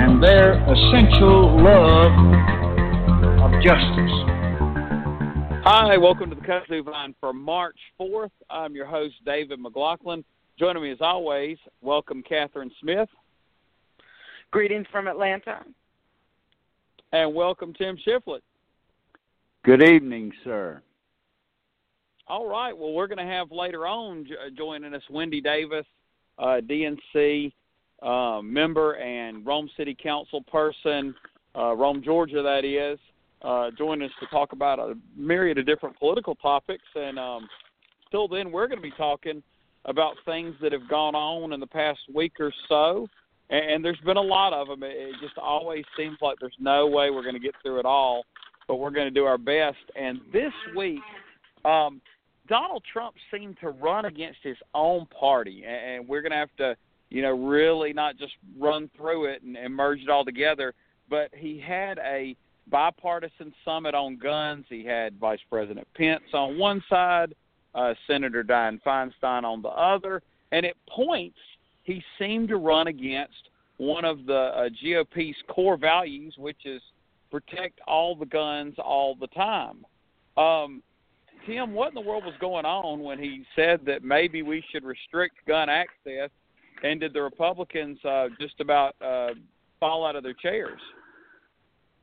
and their essential love of justice. Hi, welcome to the Kudzu Vine for March 4th. I'm your host, David McLaughlin. Joining me as always, welcome Catherine Smith. Greetings from Atlanta. And welcome Tim Shiflett. Good evening, sir. All right. Well, we're going to have later on joining us Wendy Davis, uh, DNC uh, member and Rome City Council person, uh, Rome, Georgia, that is, uh, join us to talk about a myriad of different political topics. And um, till then, we're going to be talking about things that have gone on in the past week or so. And, and there's been a lot of them. It, it just always seems like there's no way we're going to get through it all, but we're going to do our best. And this week, um, Donald Trump seemed to run against his own party, and we're going to have to you know, really not just run through it and, and merge it all together. But he had a bipartisan summit on guns. He had Vice President Pence on one side, uh, Senator Dianne Feinstein on the other, and at points he seemed to run against one of the uh, GOP's core values, which is protect all the guns all the time. Um, Tim, what in the world was going on when he said that maybe we should restrict gun access and did the Republicans uh, just about uh, fall out of their chairs?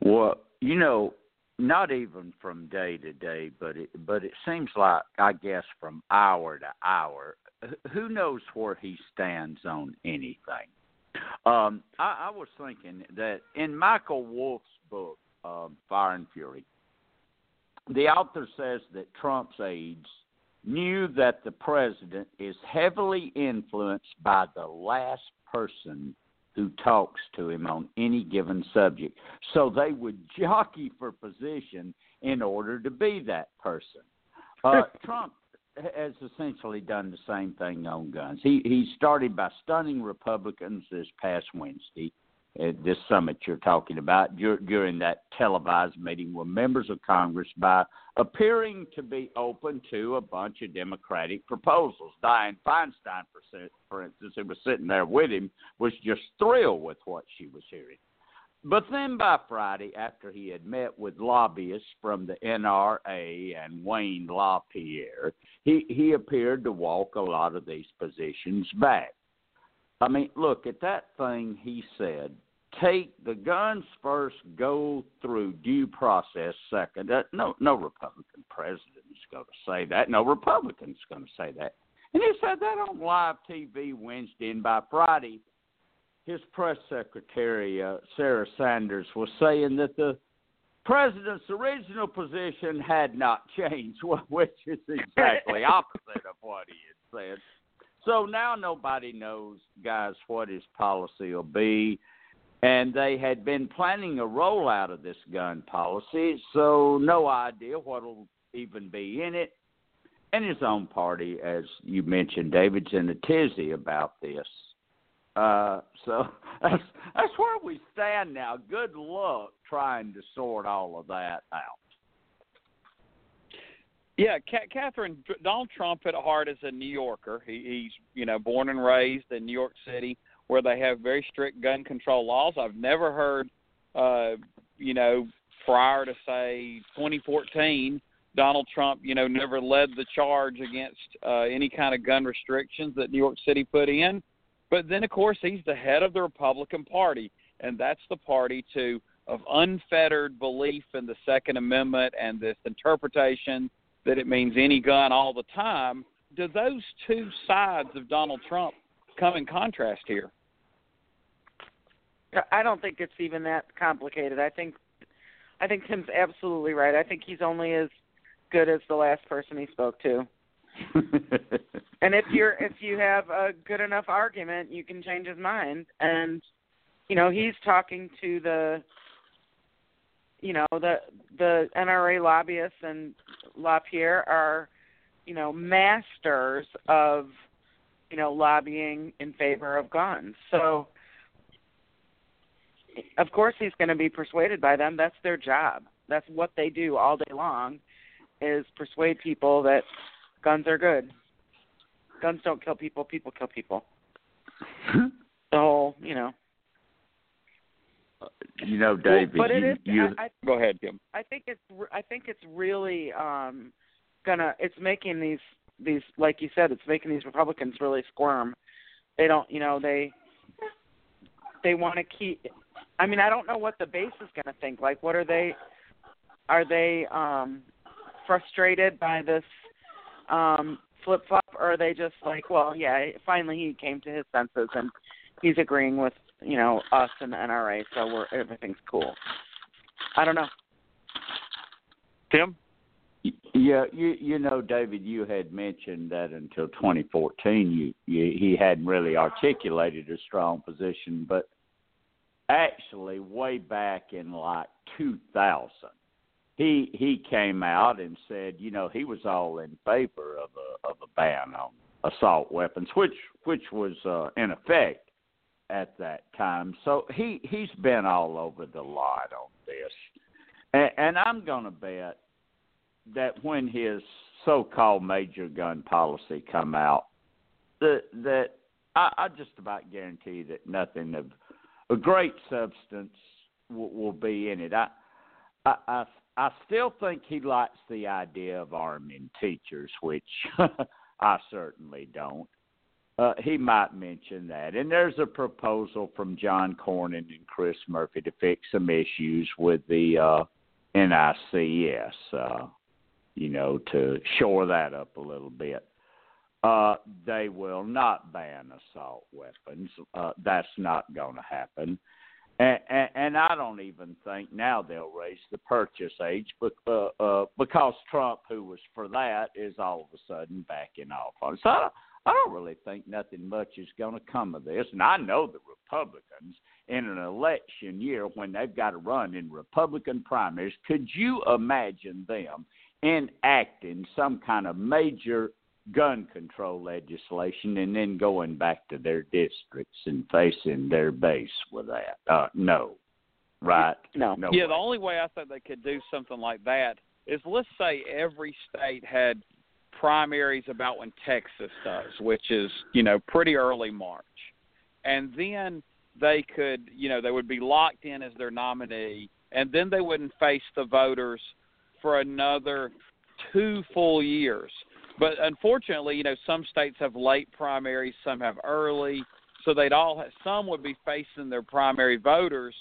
Well, you know, not even from day to day, but it, but it seems like I guess from hour to hour, who knows where he stands on anything. Um, I, I was thinking that in Michael Wolff's book, um, Fire and Fury, the author says that Trump's aides knew that the president is heavily influenced by the last person who talks to him on any given subject. So they would jockey for position in order to be that person. Uh, Trump has essentially done the same thing on guns. He he started by stunning Republicans this past Wednesday this summit you're talking about during that televised meeting with members of Congress by appearing to be open to a bunch of Democratic proposals. Dianne Feinstein, for instance, who was sitting there with him, was just thrilled with what she was hearing. But then by Friday, after he had met with lobbyists from the NRA and Wayne LaPierre, he, he appeared to walk a lot of these positions back. I mean, look, at that thing he said, take the guns first, go through due process second. Uh, no, no Republican president is going to say that. No Republican is going to say that. And he said that on live TV Wednesday, and by Friday, his press secretary uh, Sarah Sanders was saying that the president's original position had not changed, which is exactly opposite of what he had said. So now nobody knows, guys, what his policy will be and they had been planning a rollout of this gun policy, so no idea what'll even be in it. And his own party, as you mentioned, David's in a tizzy about this. Uh, so that's that's where we stand now. Good luck trying to sort all of that out. Yeah, Catherine. Donald Trump at heart is a New Yorker. He, he's you know born and raised in New York City where they have very strict gun control laws. I've never heard, uh, you know, prior to say 2014, Donald Trump, you know, never led the charge against uh, any kind of gun restrictions that New York City put in. But then, of course, he's the head of the Republican Party, and that's the party to of unfettered belief in the Second Amendment and this interpretation that it means any gun all the time. Do those two sides of Donald Trump come in contrast here? I don't think it's even that complicated. I think I think Tim's absolutely right. I think he's only as good as the last person he spoke to. and if you're if you have a good enough argument, you can change his mind. And you know, he's talking to the you know the the NRA lobbyists and LaPierre are you know masters of you know lobbying in favor of guns. So of course he's going to be persuaded by them. That's their job. That's what they do all day long is persuade people that guns are good. Guns don't kill people, people kill people. the whole, you know. You know, David. Well, but you, it is. you, I, I, Go ahead, Kim. I think it's. I think it's really um gonna. It's making these these like you said. It's making these Republicans really squirm. They don't. You know. They. They want to keep. I mean, I don't know what the base is going to think. Like, what are they? Are they um frustrated by this um flip flop, or are they just like, well, yeah, finally he came to his senses and he's agreeing with you know us and the NRA, so we're everything's cool. I don't know. Tim? Yeah, you you know, David, you had mentioned that until 2014, you, you he hadn't really articulated a strong position, but actually, way back in like 2000, he he came out and said, you know, he was all in favor of a of a ban on assault weapons, which which was uh, in effect at that time. So he he's been all over the lot on this, and, and I'm going to bet that when his so-called major gun policy come out, that that I, I just about guarantee that nothing of a great substance will, will be in it. I, I I I still think he likes the idea of arming teachers, which I certainly don't. Uh, he might mention that. And there's a proposal from John Cornyn and Chris Murphy to fix some issues with the uh, NICS, uh, you know, to shore that up a little bit. Uh, they will not ban assault weapons. Uh, that's not going to happen. And, and, and I don't even think now they'll raise the purchase age, but, uh, uh, because Trump, who was for that, is all of a sudden backing off on. So I don't really think nothing much is going to come of this. And I know the Republicans in an election year when they've got to run in Republican primaries, could you imagine them enacting some kind of major gun control legislation and then going back to their districts and facing their base with that. Uh, no, right? No. no yeah, way. the only way I think they could do something like that is let's say every state had primaries about when Texas does, which is, you know, pretty early March. And then they could, you know, they would be locked in as their nominee and then they wouldn't face the voters for another two full years. But unfortunately, you know, some states have late primaries, some have early, so they'd all have, some would be facing their primary voters,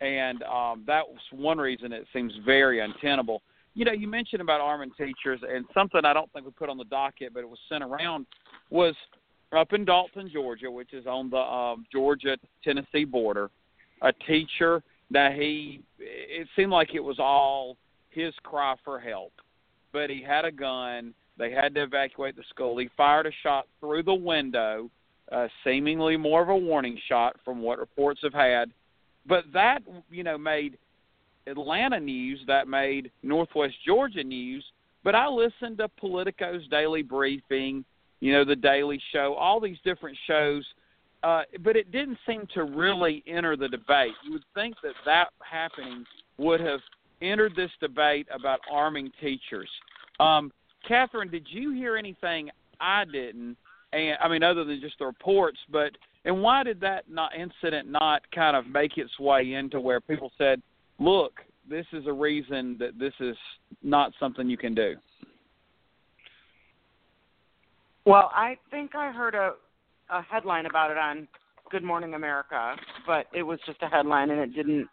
and um, that was one reason it seems very untenable. You know, you mentioned about arming teachers, and something I don't think we put on the docket, but it was sent around, was up in Dalton, Georgia, which is on the um, Georgia Tennessee border. A teacher that he, it seemed like it was all his cry for help, but he had a gun they had to evacuate the school. He fired a shot through the window, uh, seemingly more of a warning shot from what reports have had. But that, you know, made Atlanta news, that made Northwest Georgia news. But I listened to Politico's daily briefing, you know, the Daily Show, all these different shows, uh, but it didn't seem to really enter the debate. You would think that that happening would have entered this debate about arming teachers. Um, Catherine, did you hear anything I didn't? And I mean, other than just the reports, but and why did that not incident not kind of make its way into where people said, "Look, this is a reason that this is not something you can do." Well, I think I heard a a headline about it on Good Morning America, but it was just a headline and it didn't,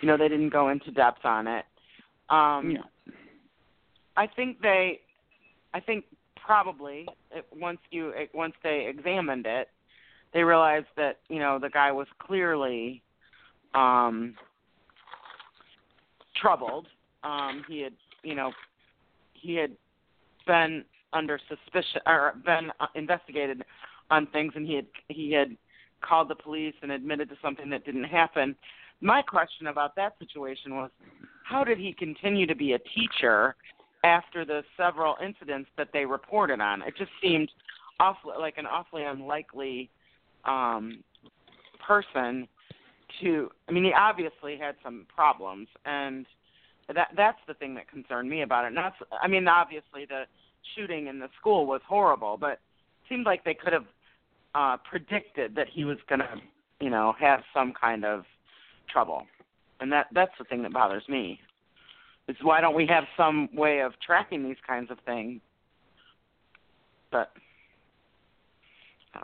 you know, they didn't go into depth on it. Um, Yeah. I think they I think probably it, once you it, once they examined it, they realized that you know the guy was clearly um, troubled. Um, he had you know he had been under suspicion or been uh, investigated on things, and he had he had called the police and admitted to something that didn't happen. My question about that situation was, how did he continue to be a teacher after the several incidents that they reported on? It just seemed awfully like an awfully unlikely um, person to. I mean, he obviously had some problems, and that that's the thing that concerned me about it. Not, I mean, obviously the shooting in the school was horrible, but it seemed like they could have uh, predicted that he was going to, you know, have some kind of trouble, and that that's the thing that bothers me. Is why don't we have some way of tracking these kinds of things? But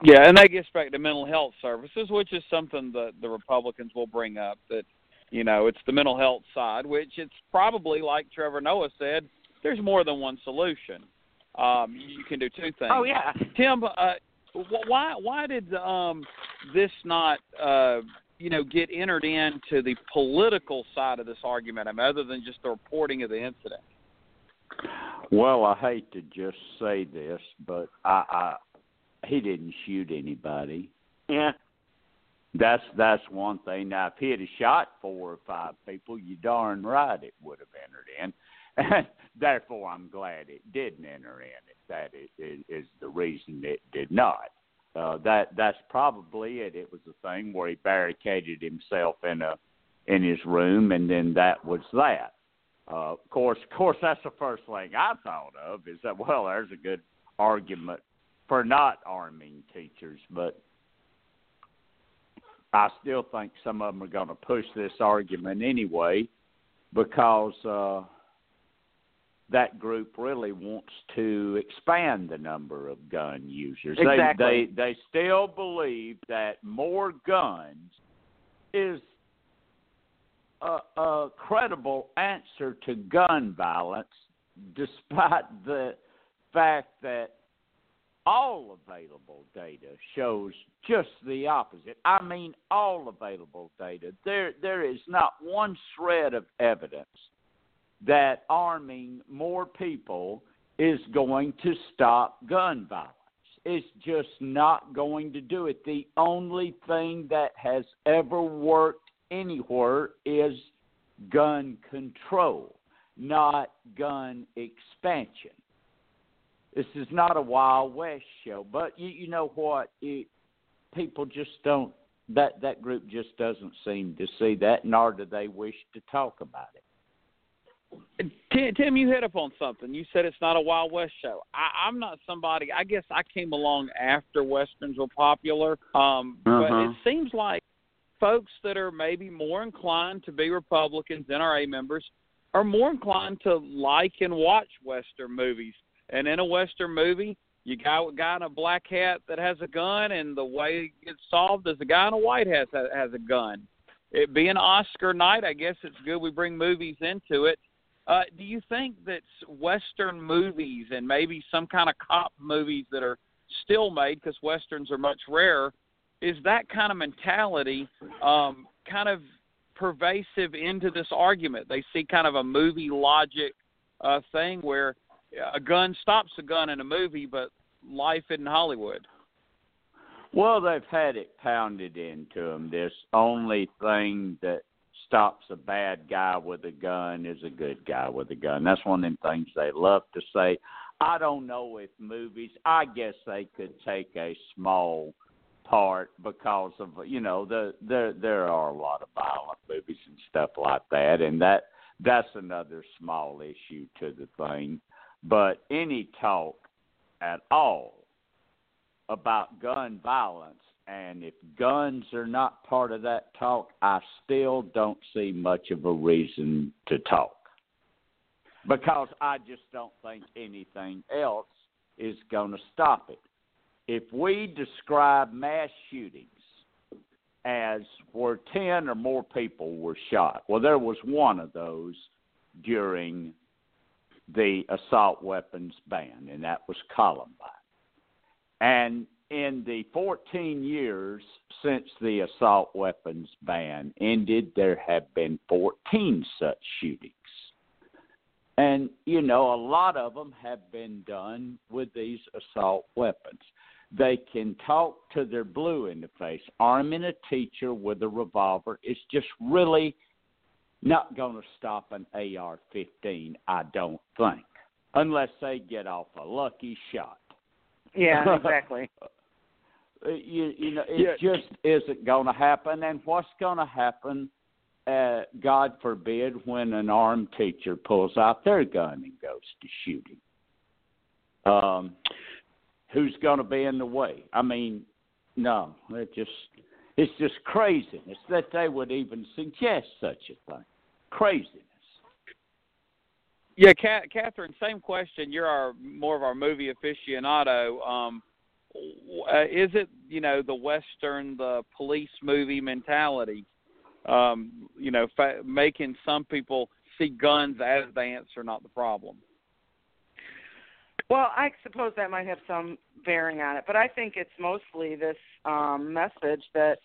yeah, and that gets back to mental health services, which is something that the Republicans will bring up. That you know, it's the mental health side, which it's probably like Trevor Noah said. There's more than one solution. Um, you can do two things. Oh yeah, Tim. Uh, why why did um, this not uh, you know get entered into the political side of this argument? I mean, other than just the reporting of the incident. Well, I hate to just say this, but I, I he didn't shoot anybody. Yeah. That's that's one thing. Now, if he had shot four or five people, you darn right it would have entered in. And therefore, I'm glad it didn't enter in. If that is, is the reason it did not. Uh, that that's probably it. It was a thing where he barricaded himself in a in his room, and then that was that. Uh, of course, of course, that's the first thing I thought of is that well, there's a good argument for not arming teachers, but I still think some of them are going to push this argument anyway because uh, that group really wants to expand the number of gun users. Exactly. They they they still believe that more guns is a, a credible answer to gun violence, despite the fact that all available data shows just the opposite. I mean, all available data. There, there is not one shred of evidence that arming more people is going to stop gun violence. It's just not going to do it. The only thing that has ever worked anywhere is gun control, not gun expansion. This is not a Wild West show, but you, you know what? It, people just don't. That that group just doesn't seem to see that, nor do they wish to talk about it. Tim, Tim, you hit up on something. You said it's not a Wild West show. I, I'm not somebody. I guess I came along after westerns were popular, um, uh-huh. but it seems like folks that are maybe more inclined to be Republicans, NRA members, are more inclined to like and watch western movies and in a western movie, you got a guy in a black hat that has a gun, and the way it gets solved is a guy in a white hat that has a gun. It being Oscar night, I guess it's good we bring movies into it. Uh, do you think that Western movies and maybe some kind of cop movies that are still made because westerns are much rarer, is that kind of mentality um, kind of pervasive into this argument? They see kind of a movie logic uh, thing where a gun stops a gun in a movie, but life in Hollywood. Well, they've had it pounded into them. This only thing that stops a bad guy with a gun is a good guy with a gun. That's one of them things they love to say. I don't know if movies. I guess they could take a small part because of you know the there there are a lot of violent movies and stuff like that, and that that's another small issue to the thing. But any talk at all about gun violence, and if guns are not part of that talk, I still don't see much of a reason to talk. Because I just don't think anything else is going to stop it. If we describe mass shootings as where 10 or more people were shot, well, there was one of those during the assault weapons ban, and that was Columbine. And in the 14 years since the assault weapons ban ended, there have been 14 such shootings. And, you know, a lot of them have been done with these assault weapons. They can talk to their blue in the face. Arming a teacher with a revolver is just really not going to stop an AR-15. I don't think, unless they get off a lucky shot. Yeah, exactly. Uh, you, you know, it yeah. just isn't going to happen. And what's going to happen? Uh, God forbid, when an armed teacher pulls out their gun and goes to shooting. Um, who's going to be in the way? I mean, no, it just it's just craziness that they would even suggest such a thing. Craziness. Yeah, Catherine. Same question. You're our more of our movie aficionado. Um, uh, is it you know the western, the police movie mentality? Um, you know, fa- making some people see guns as the answer, not the problem. Well, I suppose that might have some bearing on it, but I think it's mostly this um, message that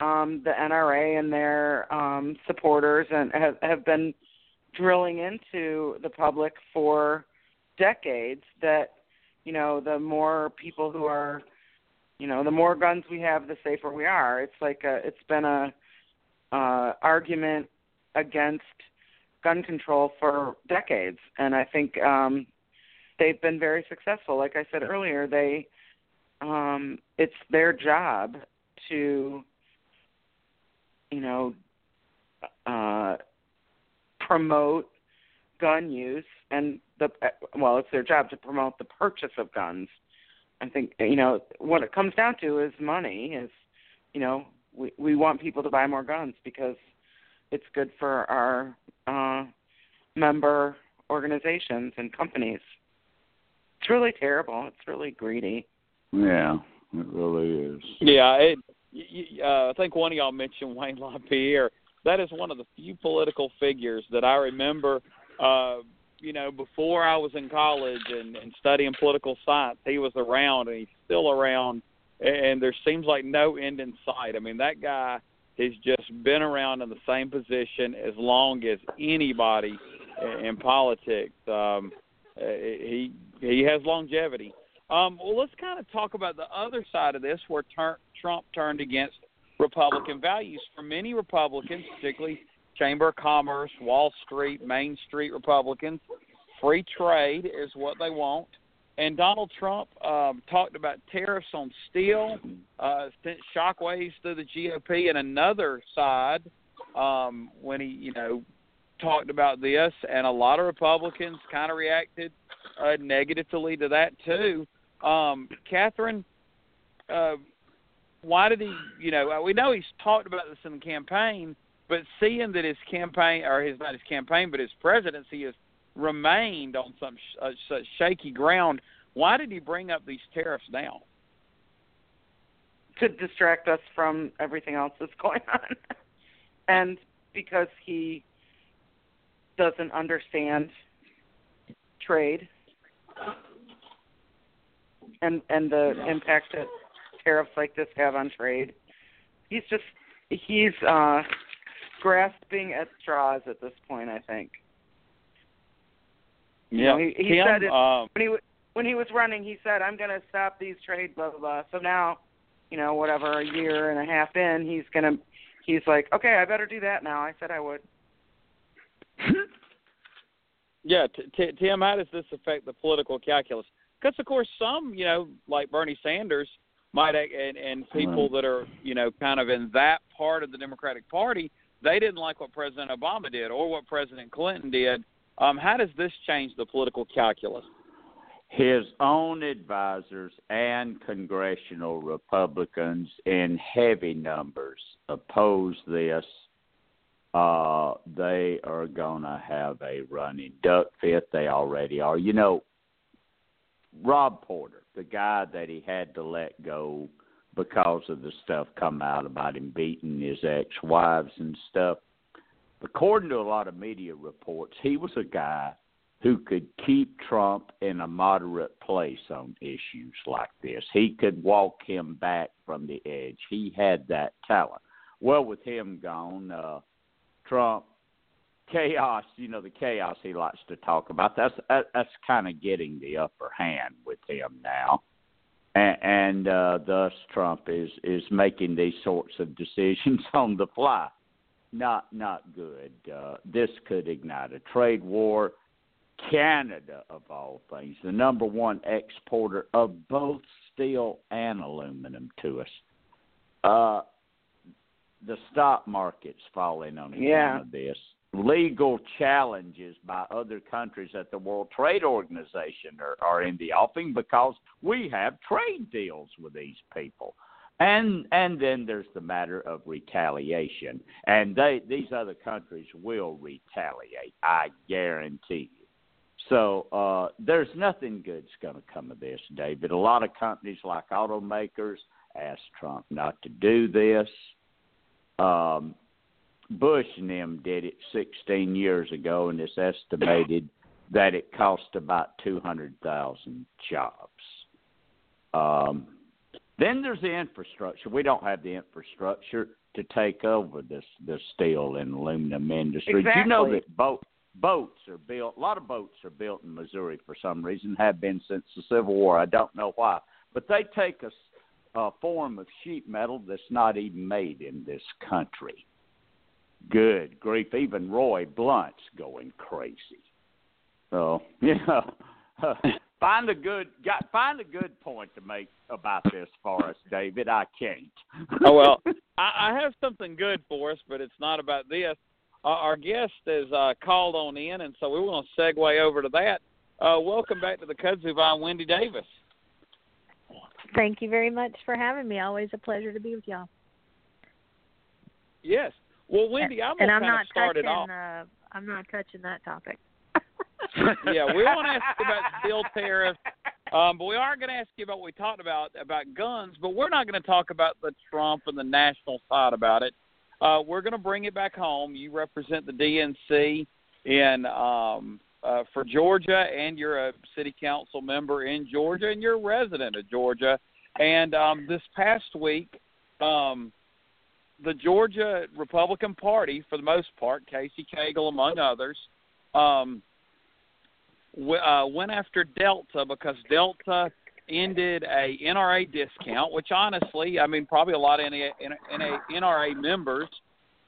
um, the NRA and their um, supporters and have, have been drilling into the public for decades. That you know, the more people who are, you know, the more guns we have, the safer we are. It's like a, it's been a uh, argument against gun control for decades, and I think um, they've been very successful. Like I said earlier, they um, it's their job to you know uh, promote gun use and the well, it's their job to promote the purchase of guns. I think you know what it comes down to is money. Is you know we we want people to buy more guns because it's good for our uh, member organizations and companies. It's really terrible. It's really greedy. Yeah, it really is. Yeah, it, uh, I think one of y'all mentioned Wayne LaPierre. That is one of the few political figures that I remember. Uh, you know, before I was in college and, and studying political science, he was around and he's still around. And there seems like no end in sight. I mean, that guy has just been around in the same position as long as anybody in politics. Um, he he has longevity. Um, well, let's kind of talk about the other side of this, where ter- Trump turned against Republican values. For many Republicans, particularly Chamber of Commerce, Wall Street, Main Street Republicans, free trade is what they want. And Donald Trump um, talked about tariffs on steel, uh, sent shockwaves through the GOP. And another side, um, when he, you know, talked about this, and a lot of Republicans kind of reacted uh, negatively to that too. Um, Catherine, uh, why did he? You know, we know he's talked about this in the campaign, but seeing that his campaign, or his not his campaign, but his presidency has remained on some sh- uh, such shaky ground, why did he bring up these tariffs now? To distract us from everything else that's going on, and because he doesn't understand trade and and the impact that tariffs like this have on trade. He's just he's uh grasping at straws at this point, I think. Yeah, you know, he, he said it, um, when he when he was running, he said, "I'm going to stop these trade blah blah blah." So now, you know, whatever a year and a half in, he's going to he's like, "Okay, I better do that now." I said I would. yeah, t- t- Tim, how does this affect the political calculus? Because of course, some you know, like Bernie Sanders, might and and people that are you know kind of in that part of the Democratic Party, they didn't like what President Obama did or what President Clinton did. Um, how does this change the political calculus? His own advisors and congressional Republicans in heavy numbers oppose this. Uh, they are going to have a running duck fit. They already are. You know, Rob Porter, the guy that he had to let go because of the stuff come out about him beating his ex-wives and stuff. According to a lot of media reports, he was a guy who could keep Trump in a moderate place on issues like this. He could walk him back from the edge. He had that talent. Well, with him gone, uh, Trump chaos, you know, the chaos he likes to talk about. That's that's kind of getting the upper hand with him now, and, and uh, thus Trump is is making these sorts of decisions on the fly. not not good. Uh, this could ignite a trade war. Canada, of all things, the number one exporter of both steel and aluminum to us. Uh, the stock market's falling on account Yeah. of this. Legal challenges by other countries at the World Trade Organization are, are in the offing because we have trade deals with these people. And and then there's the matter of retaliation. And they these other countries will retaliate, I guarantee you. So uh, there's nothing good's going to come of this, David. A lot of companies like automakers asked Trump not to do this. Um, Bush and them did it 16 years ago, and it's estimated that it cost about 200,000 jobs. Um, then there's the infrastructure. We don't have the infrastructure to take over this this steel and aluminum industry. Do you know that boat boats are built? A lot of boats are built in Missouri for some reason. Have been since the Civil War. I don't know why, but they take a, a form of sheet metal that's not even made in this country. Good grief! Even Roy Blunt's going crazy. So you know, find a good got find a good point to make about this for us, David. I can't. oh well, I, I have something good for us, but it's not about this. Uh, our guest is uh, called on in, and so we want to segue over to that. Uh, welcome back to the Kudzu Vine, Wendy Davis. Thank you very much for having me. Always a pleasure to be with y'all. Yes. Well, Wendy, I'm and gonna I'm not touching. it off. Uh, I'm not touching that topic. yeah, we want to ask about steel tariffs, um, but we are going to ask you about what we talked about about guns. But we're not going to talk about the Trump and the national side about it. Uh, we're going to bring it back home. You represent the DNC in um, uh, for Georgia, and you're a city council member in Georgia, and you're a resident of Georgia. And um, this past week, um, the Georgia Republican Party, for the most part, Casey Cagle among others, um, w- uh, went after Delta because Delta ended a NRA discount, which honestly, I mean, probably a lot of NA, NA, NRA members,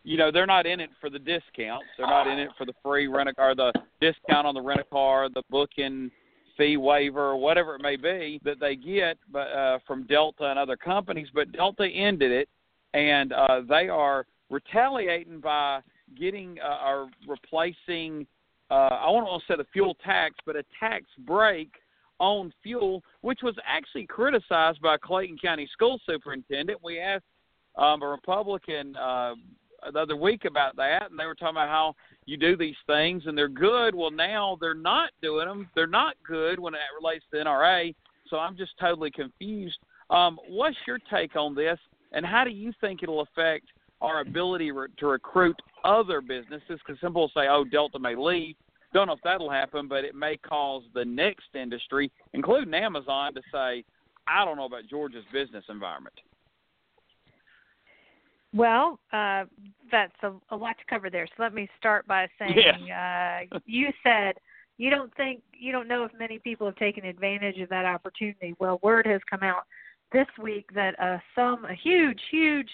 you know, they're not in it for the discounts. They're not in it for the free rent a or the discount on the rent a car, the booking fee waiver, whatever it may be that they get, but uh, from Delta and other companies. But Delta ended it, and uh, they are retaliating by getting uh, or replacing. Uh, I want to say the fuel tax, but a tax break on fuel, which was actually criticized by Clayton County School Superintendent. We asked um, a Republican uh, the other week about that, and they were talking about how you do these things and they're good. Well, now they're not doing them. They're not good when it relates to NRA. So I'm just totally confused. Um, what's your take on this, and how do you think it'll affect our ability re- to recruit other businesses? Because some people say, "Oh, Delta may leave." Don't know if that'll happen, but it may cause the next industry, including Amazon, to say, "I don't know about Georgia's business environment." Well, uh, that's a, a lot to cover there. So let me start by saying uh, you said you don't think you don't know if many people have taken advantage of that opportunity. Well, word has come out this week that a some a huge, huge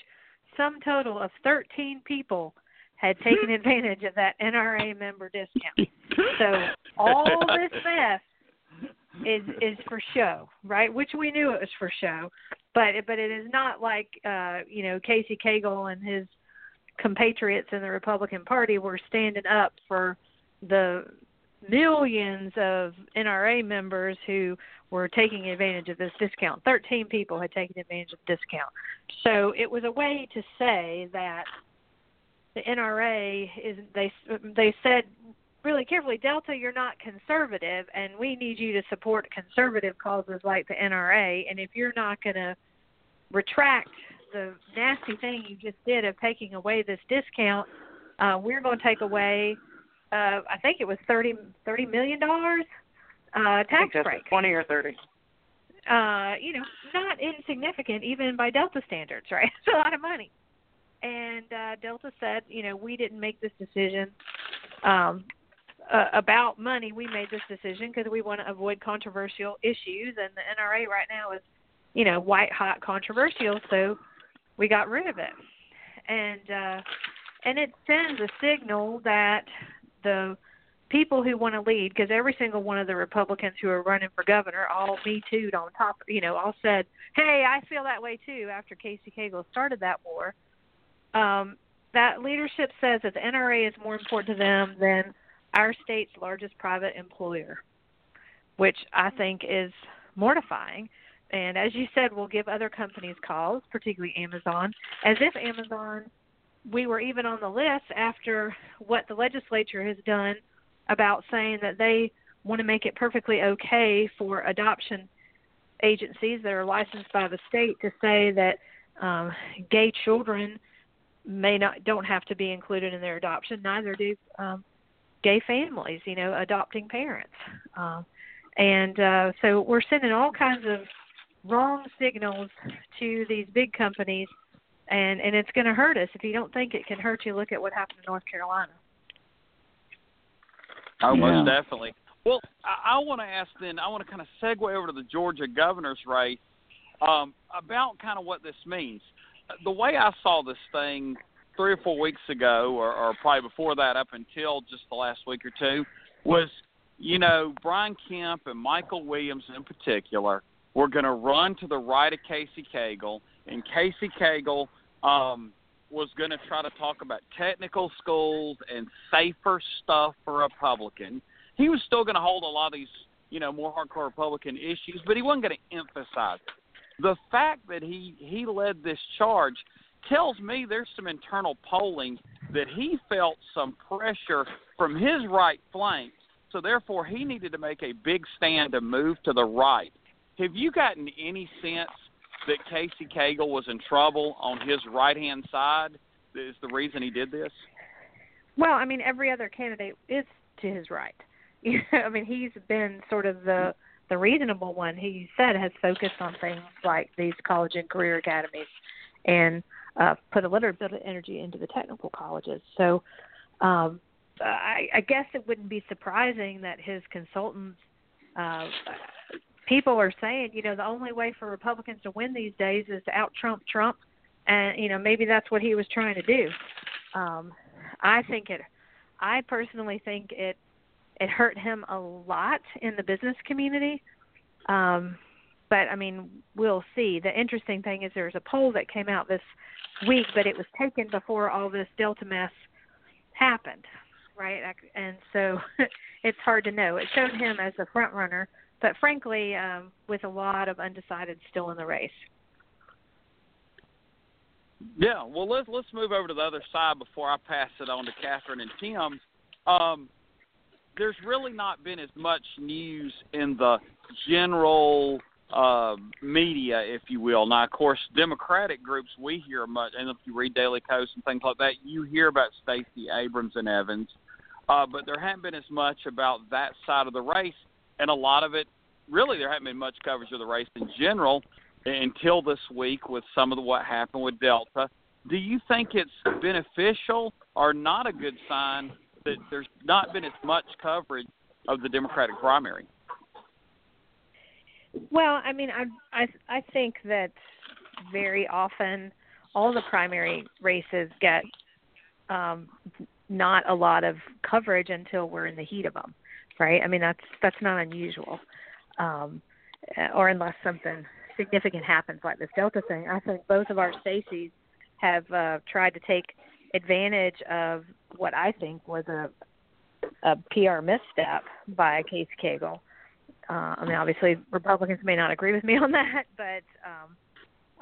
sum total of 13 people had taken advantage of that NRA member discount. So all this mess is is for show, right? Which we knew it was for show, but but it is not like uh, you know Casey Cagle and his compatriots in the Republican Party were standing up for the millions of NRA members who were taking advantage of this discount. Thirteen people had taken advantage of the discount, so it was a way to say that the NRA is they they said really carefully, Delta, you're not conservative, and we need you to support conservative causes like the NRA. And if you're not going to retract the nasty thing you just did of taking away this discount, uh, we're going to take away, uh, I think it was thirty thirty million dollars uh, tax break. Twenty or thirty. Uh, you know, not insignificant even by Delta standards, right? It's a lot of money. And uh, Delta said, you know, we didn't make this decision um, uh, about money. We made this decision because we want to avoid controversial issues, and the NRA right now is, you know, white hot controversial. So we got rid of it, and uh, and it sends a signal that the people who want to lead, because every single one of the Republicans who are running for governor all me too on top, you know, all said, "Hey, I feel that way too." After Casey Cagle started that war, um, that leadership says that the NRA is more important to them than our state's largest private employer, which I think is mortifying. And as you said, we'll give other companies calls, particularly Amazon, as if Amazon, we were even on the list after what the legislature has done about saying that they want to make it perfectly okay for adoption agencies that are licensed by the state to say that um, gay children may not don't have to be included in their adoption. Neither do um, gay families. You know, adopting parents. Um, and uh, so we're sending all kinds of wrong signals to these big companies, and and it's going to hurt us. If you don't think it can hurt you, look at what happened in North Carolina. Oh, yeah. most definitely. Well, I, I want to ask then. I want to kind of segue over to the Georgia governor's race um, about kind of what this means. The way I saw this thing three or four weeks ago, or, or probably before that, up until just the last week or two, was you know Brian Kemp and Michael Williams in particular were going to run to the right of Casey Cagle, and Casey Cagle um, was going to try to talk about technical schools and safer stuff for Republicans. He was still going to hold a lot of these, you know, more hardcore Republican issues, but he wasn't going to emphasize it. The fact that he he led this charge tells me there's some internal polling that he felt some pressure from his right flank, so therefore he needed to make a big stand to move to the right. Have you gotten any sense that Casey Cagle was in trouble on his right hand side is the reason he did this? Well, I mean, every other candidate is to his right. I mean, he's been sort of the the reasonable one. He said has focused on things like these college and career academies, and uh, put a little bit of energy into the technical colleges. So, um, I, I guess it wouldn't be surprising that his consultants uh, people are saying, you know, the only way for Republicans to win these days is to out Trump Trump, and you know maybe that's what he was trying to do. Um, I think it. I personally think it it hurt him a lot in the business community. Um, but I mean, we'll see. The interesting thing is there's a poll that came out this week, but it was taken before all this Delta mess happened, right? And so it's hard to know. It showed him as a front runner but frankly, um, with a lot of undecided still in the race. Yeah, well, let's let's move over to the other side before I pass it on to Catherine and Tim. Um, there's really not been as much news in the general uh, media, if you will. Now, of course, Democratic groups we hear much, and if you read Daily Kos and things like that, you hear about Stacey Abrams and Evans, uh, but there hasn't been as much about that side of the race and a lot of it, really, there hasn't been much coverage of the race in general until this week with some of the, what happened with Delta. Do you think it's beneficial or not a good sign that there's not been as much coverage of the Democratic primary? Well, I mean, I I I think that very often all the primary races get um, not a lot of coverage until we're in the heat of them right? I mean, that's that's not unusual, um, or unless something significant happens like this Delta thing. I think both of our Stacys have uh, tried to take advantage of what I think was a a PR misstep by Casey Cagle. Uh, I mean, obviously Republicans may not agree with me on that, but um,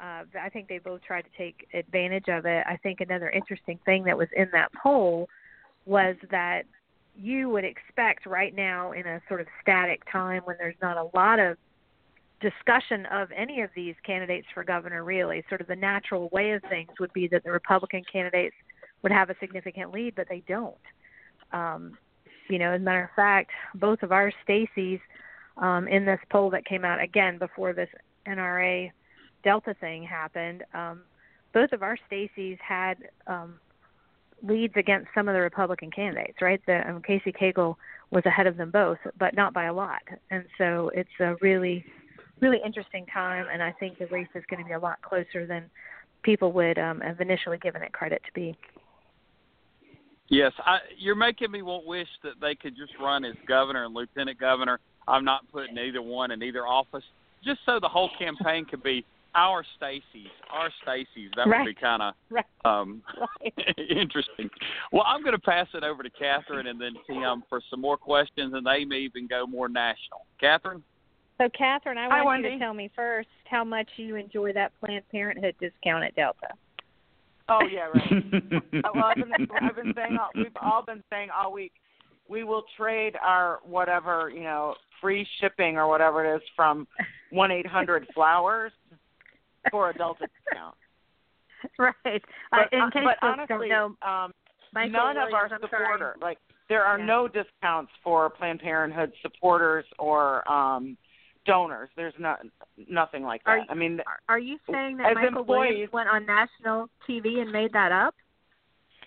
uh, I think they both tried to take advantage of it. I think another interesting thing that was in that poll was that you would expect right now in a sort of static time when there's not a lot of discussion of any of these candidates for governor really sort of the natural way of things would be that the republican candidates would have a significant lead but they don't. Um you know as a matter of fact both of our stacys um in this poll that came out again before this nra delta thing happened um both of our stacys had um leads against some of the Republican candidates, right? The um, Casey Cagle was ahead of them both, but not by a lot. And so it's a really, really interesting time, and I think the race is going to be a lot closer than people would um, have initially given it credit to be. Yes, I, you're making me want wish that they could just run as governor and lieutenant governor. I'm not putting either one in either office, just so the whole campaign could be our Stacey's, our Stacey's. That right. would be kind of right. um, right. interesting. Well, I'm going to pass it over to Catherine and then Tim for some more questions, and they may even go more national. Catherine. So, Catherine, I Hi, want you to tell me first how much you enjoy that Planned Parenthood discount at Delta. Oh yeah, right. Uh, well, I've been, I've been saying all, we've all been saying all week we will trade our whatever you know free shipping or whatever it is from one eight hundred flowers for a Delta discount. right. Uh, But, in uh, case but honestly, don't know, um, Michael none of our Williams, supporter like there are Yeah. no discounts for Planned Parenthood supporters or um donors. There's not nothing like that. Are I mean, Are- you saying that Michael employees- Williams went on national TV and made that up?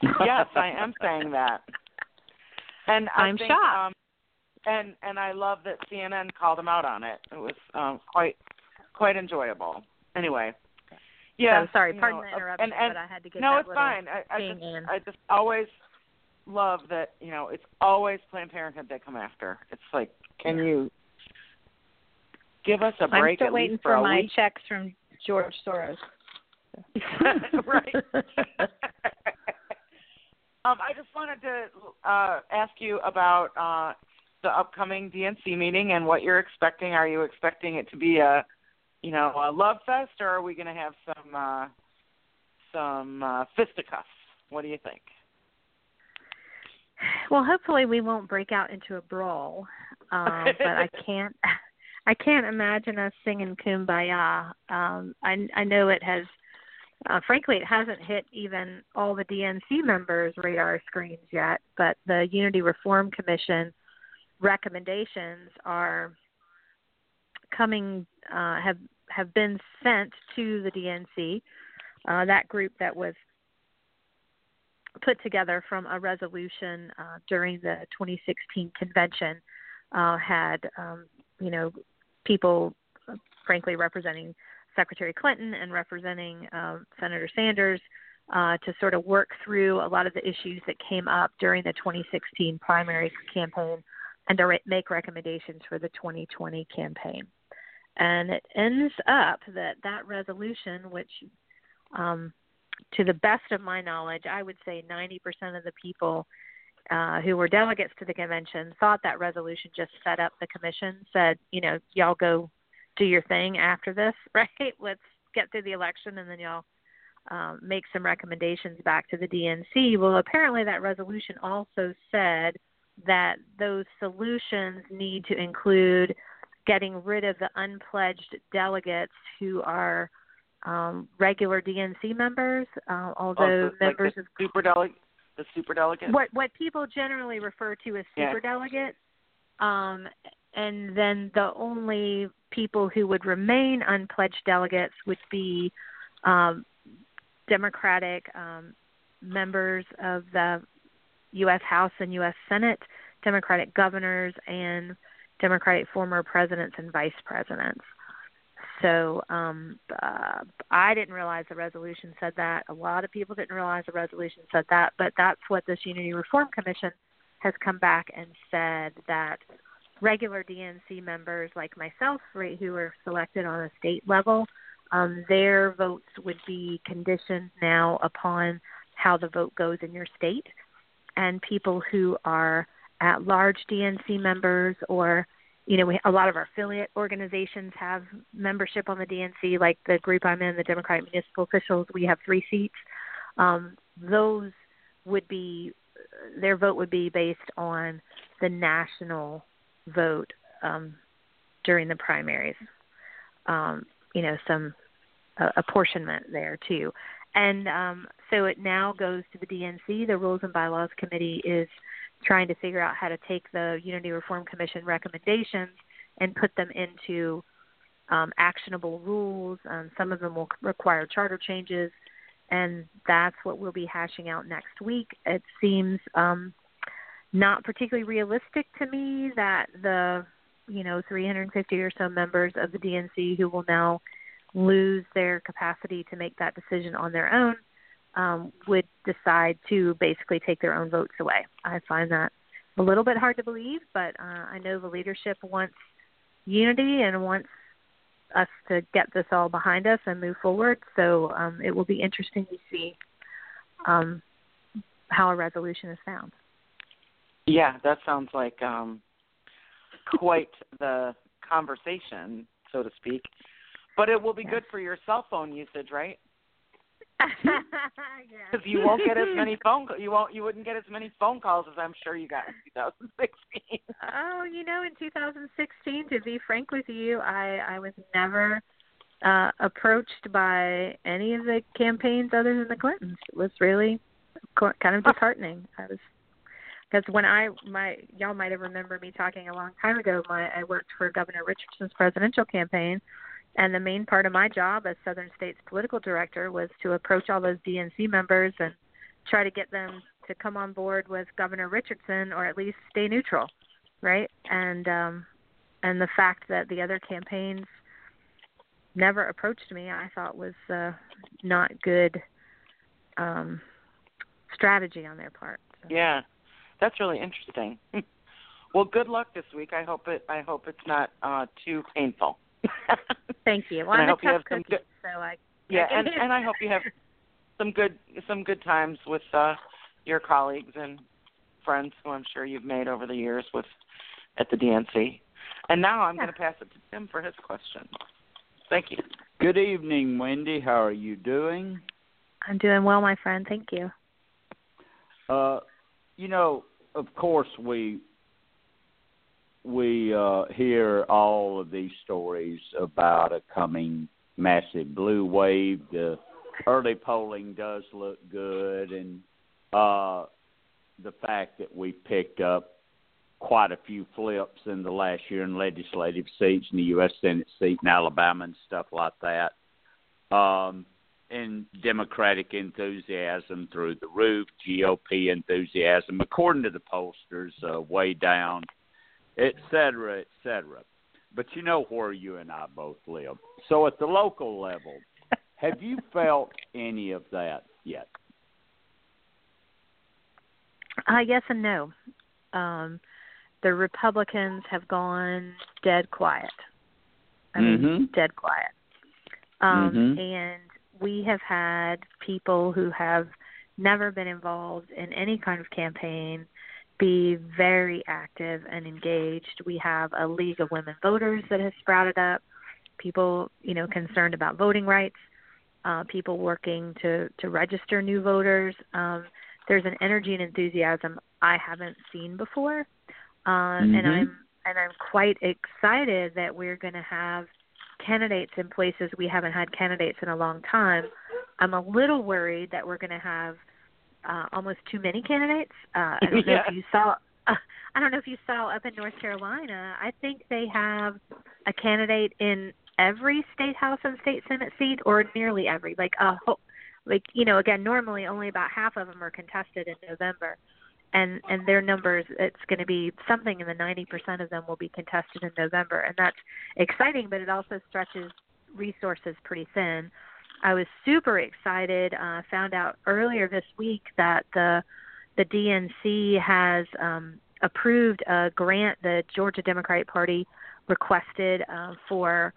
yes, I am saying that. And I I'm think, shocked. Um, and and I love that CNN called him out on it. It was um, quite quite enjoyable. Anyway, yeah. So, sorry, pardon know, the uh, interruption, and, and, but I had to get no, it's fine. I, I just in. I just always love that you know it's always Planned Parenthood they come after. It's like, can you give us a I'm still at waiting least for a my week? checks from George Soros. right. um, I just wanted to uh, ask you about uh, the upcoming DNC meeting and what you're expecting. Are you expecting it to be a, you know, a love fest, or are we going to have some uh, some uh, fisticuffs? What do you think? Well, hopefully we won't break out into a brawl, um, but I can't. I can't imagine us singing "Kumbaya." Um, I I know it has. Uh, frankly, it hasn't hit even all the DNC members' radar screens yet. But the Unity Reform Commission recommendations are coming. Uh, have have been sent to the DNC. Uh, that group that was put together from a resolution uh, during the 2016 convention uh, had, um, you know, people, uh, frankly, representing Secretary Clinton and representing uh, Senator Sanders to sort of work through a lot of the issues that came up during the 2016 primary campaign and to re- make recommendations for the 2020 campaign. And it ends up that that resolution, which um, to the best of my knowledge, I would say 90% of the people uh, who were delegates to the convention thought that resolution just set up the commission, said, you know, y'all go do your thing after this, right? Let's get through the election and then y'all um, make some recommendations back to the DNC. Well, apparently that resolution also said that those solutions need to include getting rid of the unpledged delegates who are um, regular DNC members, uh, although oh, so, members like of the super delegate, the super delegate. what what people generally refer to as super delegates, um, and then the only people who would remain unpledged delegates would be um, Democratic um, members of the U.S. House and U.S. Senate, Democratic governors, and Democratic former presidents and vice presidents. So um, uh, I didn't realize the resolution said that. A lot of people didn't realize the resolution said that. But that's what this Unity Reform Commission has come back and said that regular DNC members like myself, right, who are selected on a state level, um, their votes would be conditioned now upon how the vote goes in your state. And people who are at large DNC members or you know, we, a lot of our affiliate organizations have membership on the DNC, like the group I'm in, the Democratic Municipal Officials. We have three seats. Um, those would be their vote would be based on the national vote um, during the primaries. Um, you know, some uh, apportionment there too, and um, so it now goes to the DNC. The Rules and Bylaws Committee is trying to figure out how to take the Unity Reform Commission recommendations and put them into um, actionable rules. Um, some of them will require charter changes, and that's what we'll be hashing out next week. It seems um, not particularly realistic to me that the you know 350 or so members of the DNC who will now lose their capacity to make that decision on their own um, would decide to basically take their own votes away. I find that a little bit hard to believe, but uh, I know the leadership wants unity and wants us to get this all behind us and move forward. So um, it will be interesting to see um, how a resolution is found. Yeah, that sounds like um, quite the conversation, so to speak. But it will be good for your cell phone usage, right? Because you won't get as many phone you won't you wouldn't get as many phone calls as I'm sure you got in 2016. Oh, you know, in 2016, to be frank with you, I I was never uh approached by any of the campaigns other than the Clintons. It was really kind of disheartening. I was because when I my y'all might have remembered me talking a long time ago. My I worked for Governor Richardson's presidential campaign, and the main part of my job as Southern State's political director was to approach all those DNC members and try to get them to come on board with Governor Richardson or at least stay neutral, right? And um and the fact that the other campaigns never approached me, I thought was uh not good um strategy on their part. So. Yeah. That's really interesting. well, good luck this week. I hope it I hope it's not uh too painful. Thank you. Well, and I'm I hope a you tough have some cookie, good, so I yeah, and and I hope you have some good some good times with uh your colleagues and friends who I'm sure you've made over the years with at the DNC. And now I'm Yeah. going to pass it to Tim for his question. Thank you. Good evening, Wendy. How are you doing? I'm doing well, my friend. Thank you. Uh, you know, of course we we uh, hear all of these stories about a coming massive blue wave. The early polling does look good, and uh, the fact that we picked up quite a few flips in the last year in legislative seats in the U.S. Senate seat in Alabama and stuff like that. Um, and Democratic enthusiasm through the roof, GOP enthusiasm, according to the pollsters, uh, way down, et cetera, et cetera. But you know where you and I both live. So at the local level, have you felt any of that yet? Uh, yes and no. Um, the Republicans have gone dead quiet. I mean, Mhm. dead quiet. Um, Mhm. And we have had people who have never been involved in any kind of campaign be very active and engaged. We have a League of Women Voters that has sprouted up. People, you know, concerned about voting rights. Uh, people working to to register new voters. Um, there's an energy and enthusiasm I haven't seen before, uh, and Mhm. I'm and I'm quite excited that we're going to have candidates in places we haven't had candidates in a long time. I'm a little worried that we're going to have uh, almost too many candidates. Uh, I don't know Yeah. if you saw. Uh, I don't know if you saw up in North Carolina. I think they have a candidate in every state house and state senate seat, or nearly every. Like a whole, like you know, again, normally only about half of them are contested in November, and and their numbers, it's going to be something in the 90% of them will be contested in November, and that's exciting. But it also stretches resources pretty thin. I was super excited. Uh, found out earlier this week that the the DNC has um, approved a grant the Georgia Democratic Party requested uh, for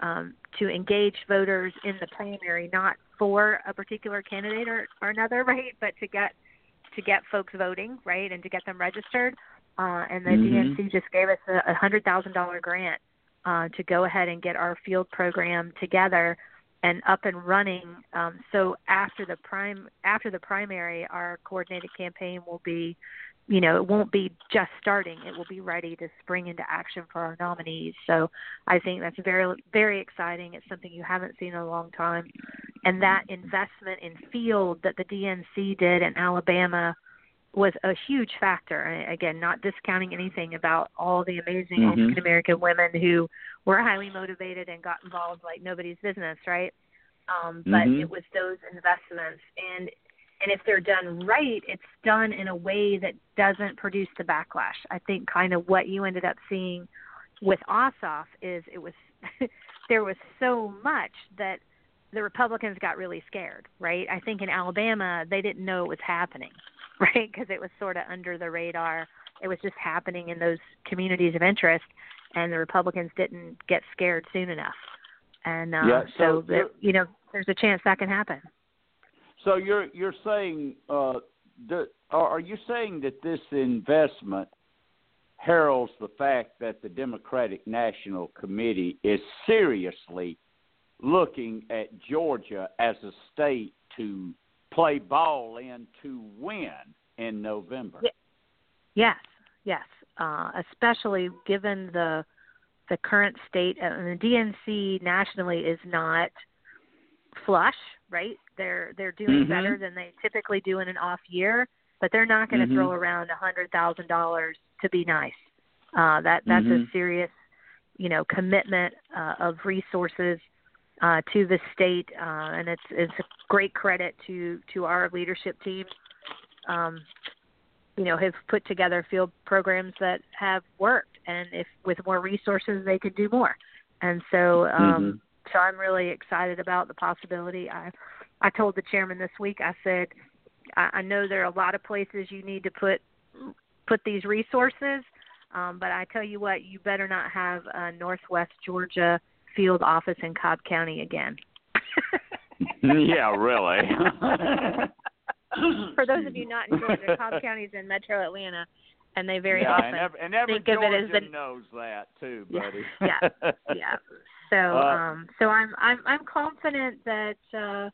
um, to engage voters in the primary, not for a particular candidate or, or another, right, but to get to get folks voting, right, and to get them registered. Uh, and the Mhm. DNC just gave us a, a hundred thousand dollar grant uh, to go ahead and get our field program together and up and running. Um, so after the prime after the primary, our coordinated campaign will be, you know, it won't be just starting. It will be ready to spring into action for our nominees. So I think that's very very exciting. It's something you haven't seen in a long time, and that investment in field that the DNC did in Alabama was a huge factor. And Again, not discounting anything about all the amazing Mhm. African American women who were highly motivated and got involved like nobody's business, right? Um, but Mhm. it was those investments, and and if they're done right, it's done in a way that doesn't produce the backlash. I think kind of what you ended up seeing with Ossoff is it was there was so much that the Republicans got really scared, right? I think in Alabama they didn't know it was happening, right? Because it was sort of under the radar. It was just happening in those communities of interest, and the Republicans didn't get scared soon enough. And uh, yeah, so, so that, you know, there's a chance that can happen. So you're you're saying uh, the, are you saying that this investment heralds the fact that the Democratic National Committee is seriously looking at Georgia as a state to play ball in to win in November. Yes, yes, uh, especially given the the current state. Uh, the DNC nationally is not flush, right? They're they're doing mm-hmm. better than they typically do in an off year, but they're not going to mm-hmm. throw around a hundred thousand dollars to be nice. Uh, that that's mm-hmm. a serious, you know, commitment uh, of resources uh, to the state, uh, and it's it's a great credit to to our leadership team. Um, you know, have put together field programs that have worked, and if with more resources, they could do more. And so, um, mm-hmm. so I'm really excited about the possibility. I I told the chairman this week. I said, I, I know there are a lot of places you need to put put these resources, um, but I tell you what, you better not have a Northwest Georgia field office in Cobb County again. yeah, really. For those of you not in Georgia, Cobb County is in Metro Atlanta, and they very yeah, often and every, and every think of it as the knows that too, yeah, buddy. yeah, yeah. So, Uh, um, so I'm I'm I'm confident that uh,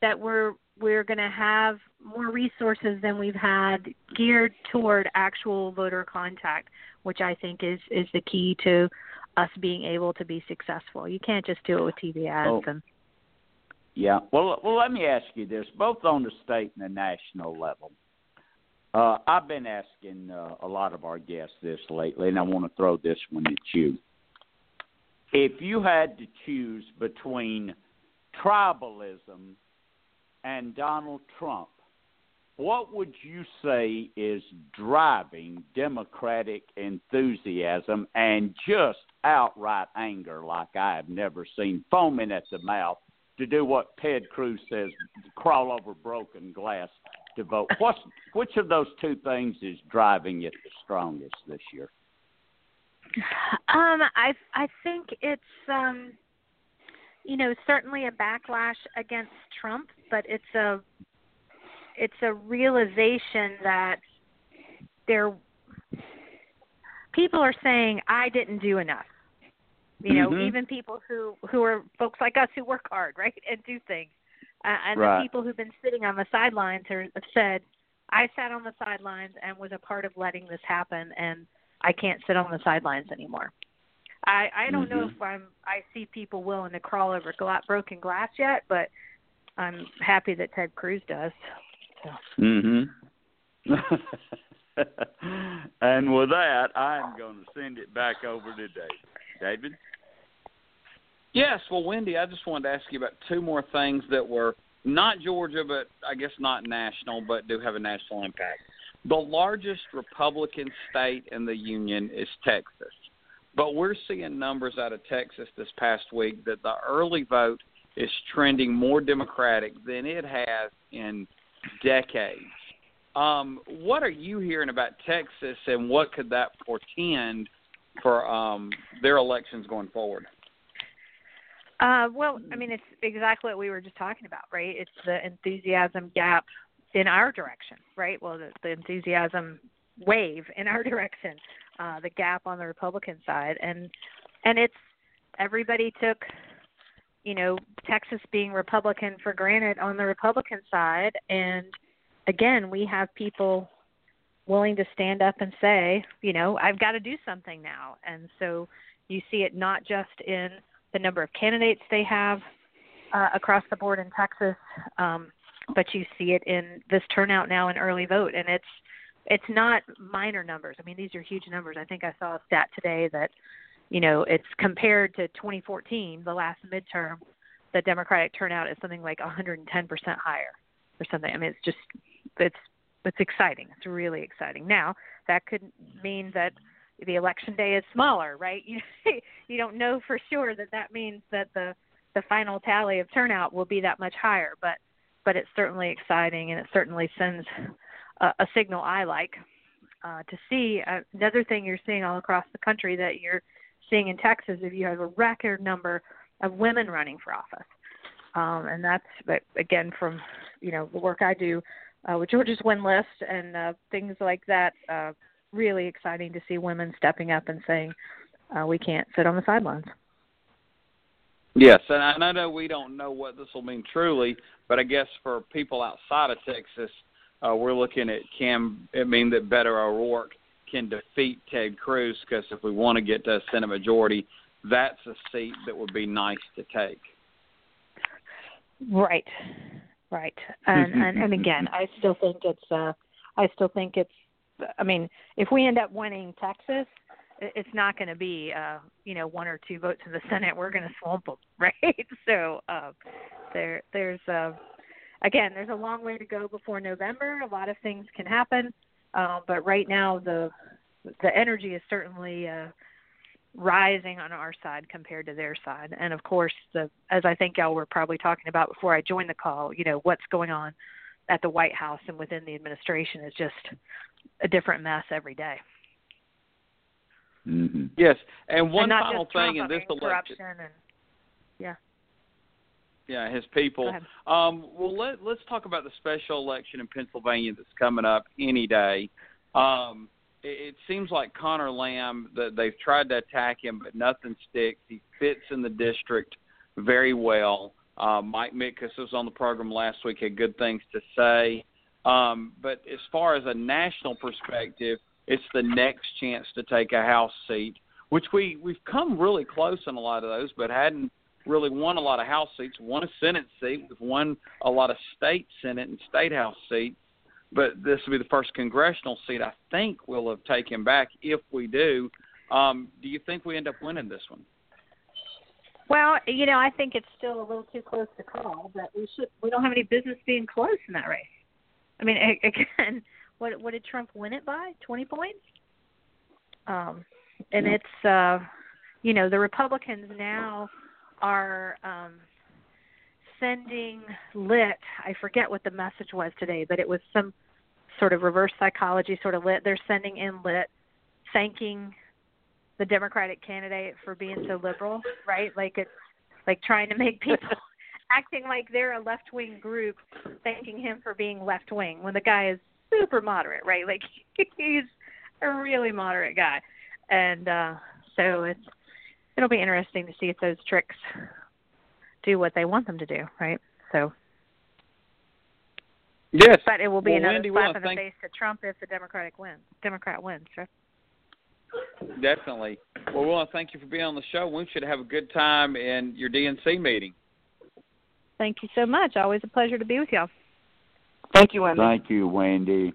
that we're we're going to have more resources than we've had geared toward actual voter contact, which I think is is the key to us being able to be successful. You can't just do it with TV ads Oh. and Yeah. Well, well, let me ask you this: both on the state and the national level. Uh, I've been asking uh, a lot of our guests this lately, and I want to throw this one at you. If you had to choose between tribalism and Donald Trump, what would you say is driving Democratic enthusiasm and just outright anger like I have never seen, foaming at the mouth to do what Ted Cruz says, crawl over broken glass to vote? What's, which of those two things is driving it the strongest this year? Um, I I think it's um, you know certainly a backlash against Trump, but it's a it's a realization that there people are saying I didn't do enough. You know, Mhm. even people who who are folks like us who work hard, right, and do things, uh, and Right. the people who've been sitting on the sidelines are, have said, I sat on the sidelines and was a part of letting this happen, and I can't sit on the sidelines anymore. I I don't know Mhm. if I'm I see people willing to crawl over gla- broken glass yet, but I'm happy that Ted Cruz does. So. Mm-hmm. and with that, I'm going to send it back over to David. David? Yes, well, Wendy, I just wanted to ask you about two more things that were not Georgia, but I guess not national, but do have a national impact. The largest Republican state in the union is Texas, but we're seeing numbers out of Texas this past week that the early vote is trending more Democratic than it has in decades. Um, what are you hearing about Texas, and what could that portend for um, their elections going forward? Uh, well, I mean, it's exactly what we were just talking about, right? It's the enthusiasm gap in our direction, right? Well, the, the enthusiasm wave in our direction, uh, the gap on the Republican side, and and it's everybody took, you know, Texas being Republican for granted on the Republican side, and again, we have people willing to stand up and say, you know, I've got to do something now, and so you see it not just in the number of candidates they have uh, across the board in Texas, um, but you see it in this turnout now in early vote, and it's it's not minor numbers. I mean, these are huge numbers. I think I saw a stat today that you know it's compared to 2014, the last midterm, the Democratic turnout is something like 110 percent higher or something. I mean, it's just it's it's exciting. It's really exciting. Now that could mean that the election day is smaller, right? You you don't know for sure that that means that the the final tally of turnout will be that much higher. But but it's certainly exciting, and it certainly sends a, a signal I like uh, to see. Uh, another thing you're seeing all across the country that you're seeing in Texas, if you have a record number of women running for office, um, and that's again from you know the work I do uh, with Georgia's win list and uh, things like that. Uh, really exciting to see women stepping up and saying uh, we can't sit on the sidelines. Yes, and I know we don't know what this will mean truly, but I guess for people outside of Texas, uh, we're looking at can it mean that Beto O'Rourke can defeat Ted Cruz? Because if we want to get to a Senate majority, that's a seat that would be nice to take. Right, right, and and, and again, I still think it's uh, I still think it's. I mean, if we end up winning Texas, it's not going to be uh you know one or two votes in the senate we're going to swamp them right so uh there there's uh again there's a long way to go before november a lot of things can happen uh, but right now the the energy is certainly uh rising on our side compared to their side and of course the as i think y'all were probably talking about before i joined the call you know what's going on at the white house and within the administration is just a different mess every day Mm-hmm. Yes, and one and final thing in this election. And, yeah. Yeah, his people. Um, well, let, let's talk about the special election in Pennsylvania that's coming up any day. Um, it, it seems like Conor Lamb that they've tried to attack him, but nothing sticks. He fits in the district very well. Uh, Mike Mitkus was on the program last week, had good things to say. Um, but as far as a national perspective, it's the next chance to take a House seat, which we we've come really close on a lot of those, but hadn't really won a lot of House seats. Won a Senate seat, we've won a lot of state Senate and state House seats, but this will be the first congressional seat I think we'll have taken back. If we do, um, do you think we end up winning this one? Well, you know, I think it's still a little too close to call, but we should we don't have any business being close in that race. I mean, again, what what did Trump win it by? Twenty points. Um, and it's uh, you know the Republicans now are um, sending lit. I forget what the message was today, but it was some sort of reverse psychology sort of lit. They're sending in lit, thanking the Democratic candidate for being so liberal, right? Like it's like trying to make people acting like they're a left wing group, thanking him for being left wing when the guy is super moderate, right? Like he's a really moderate guy, and uh, so it's it'll be interesting to see if those tricks do what they want them to do, right? So. Yes, but it will be well, another Wendy, slap well, in the thank- face to Trump if the Democratic wins. Democrat wins, right? Definitely. Well, we want to thank you for being on the show. We should have a good time in your DNC meeting. Thank you so much. Always a pleasure to be with y'all. Thank you, Wendy. Thank you, Wendy.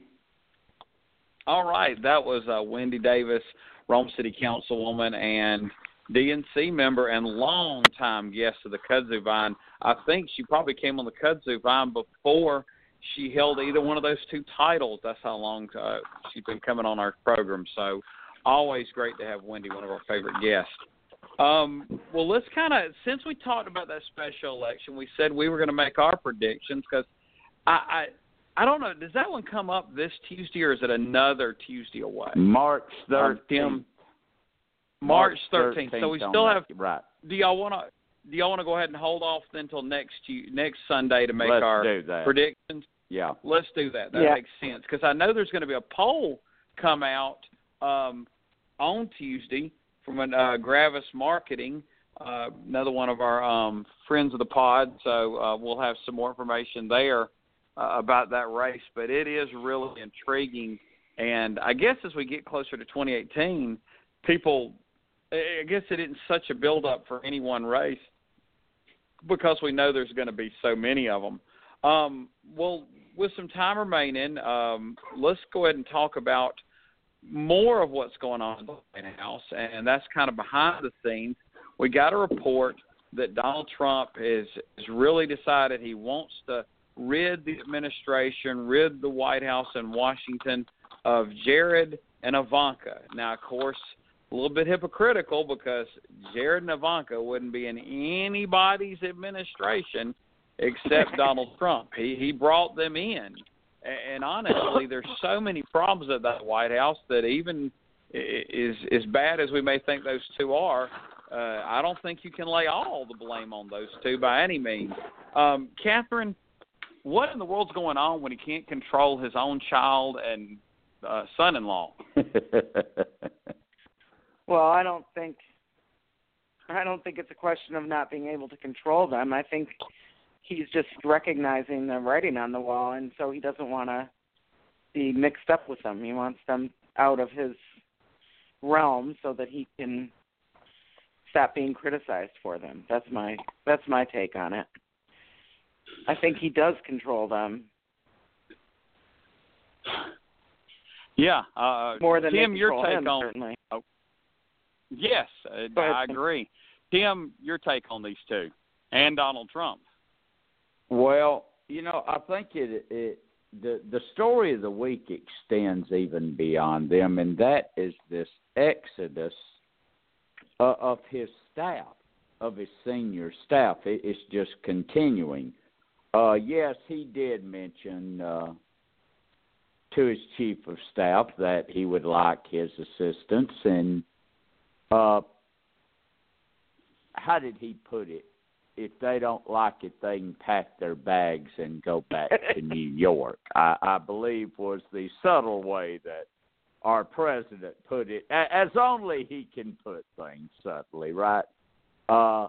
All right, that was uh, Wendy Davis, Rome City Councilwoman and DNC member and longtime guest of the Kudzu Vine. I think she probably came on the Kudzu Vine before she held either one of those two titles. That's how long uh, she's been coming on our program. So always great to have Wendy, one of our favorite guests. Um, well, let's kind of since we talked about that special election, we said we were going to make our predictions because I, I I don't know. Does that one come up this Tuesday or is it another Tuesday away? March thirteenth. March thirteenth. So we still have. right. Do y'all want to? Do y'all want to go ahead and hold off until next next Sunday to make Let's our do that. predictions? Yeah. Let's do that. That Yeah. makes sense because I know there's going to be a poll come out um, on Tuesday from an, uh, Gravis Marketing, uh, another one of our um, friends of the pod. So uh, we'll have some more information there uh, about that race. But it is really intriguing, and I guess as we get closer to 2018, people, I guess it isn't such a build-up for any one race because we know there's going to be so many of them. Um, well, with some time remaining, um, let's go ahead and talk about more of what's going on in the White House, and that's kind of behind the scenes. We got a report that Donald Trump is has really decided he wants to rid the administration, rid the White House in Washington of Jared and Ivanka. Now, of course, a little bit hypocritical because Jared and Ivanka wouldn't be in anybody's administration except Donald Trump. He he brought them in, and honestly, there's so many problems at that White House that even is as bad as we may think those two are. Uh, I don't think you can lay all the blame on those two by any means. Um, Catherine, what in the world's going on when he can't control his own child and uh, son-in-law? well, I don't think I don't think it's a question of not being able to control them. I think he's just recognizing the writing on the wall, and so he doesn't want to be mixed up with them. He wants them out of his realm so that he can stop being criticized for them. That's my that's my take on it. I think he does control them. Yeah, uh, more than Tim, your take him, on certainly. Oh, yes, uh, I agree. Tim, your take on these two and Donald Trump. Well, you know, I think it it the the story of the week extends even beyond them, and that is this exodus uh, of his staff, of his senior staff. It, it's just continuing. Uh, yes, he did mention uh, to his chief of staff that he would like his assistance, and uh, how did he put it? if they don't like it, they can pack their bags and go back to New York. I, I believe was the subtle way that our president put it, as only he can put things subtly, right? Uh,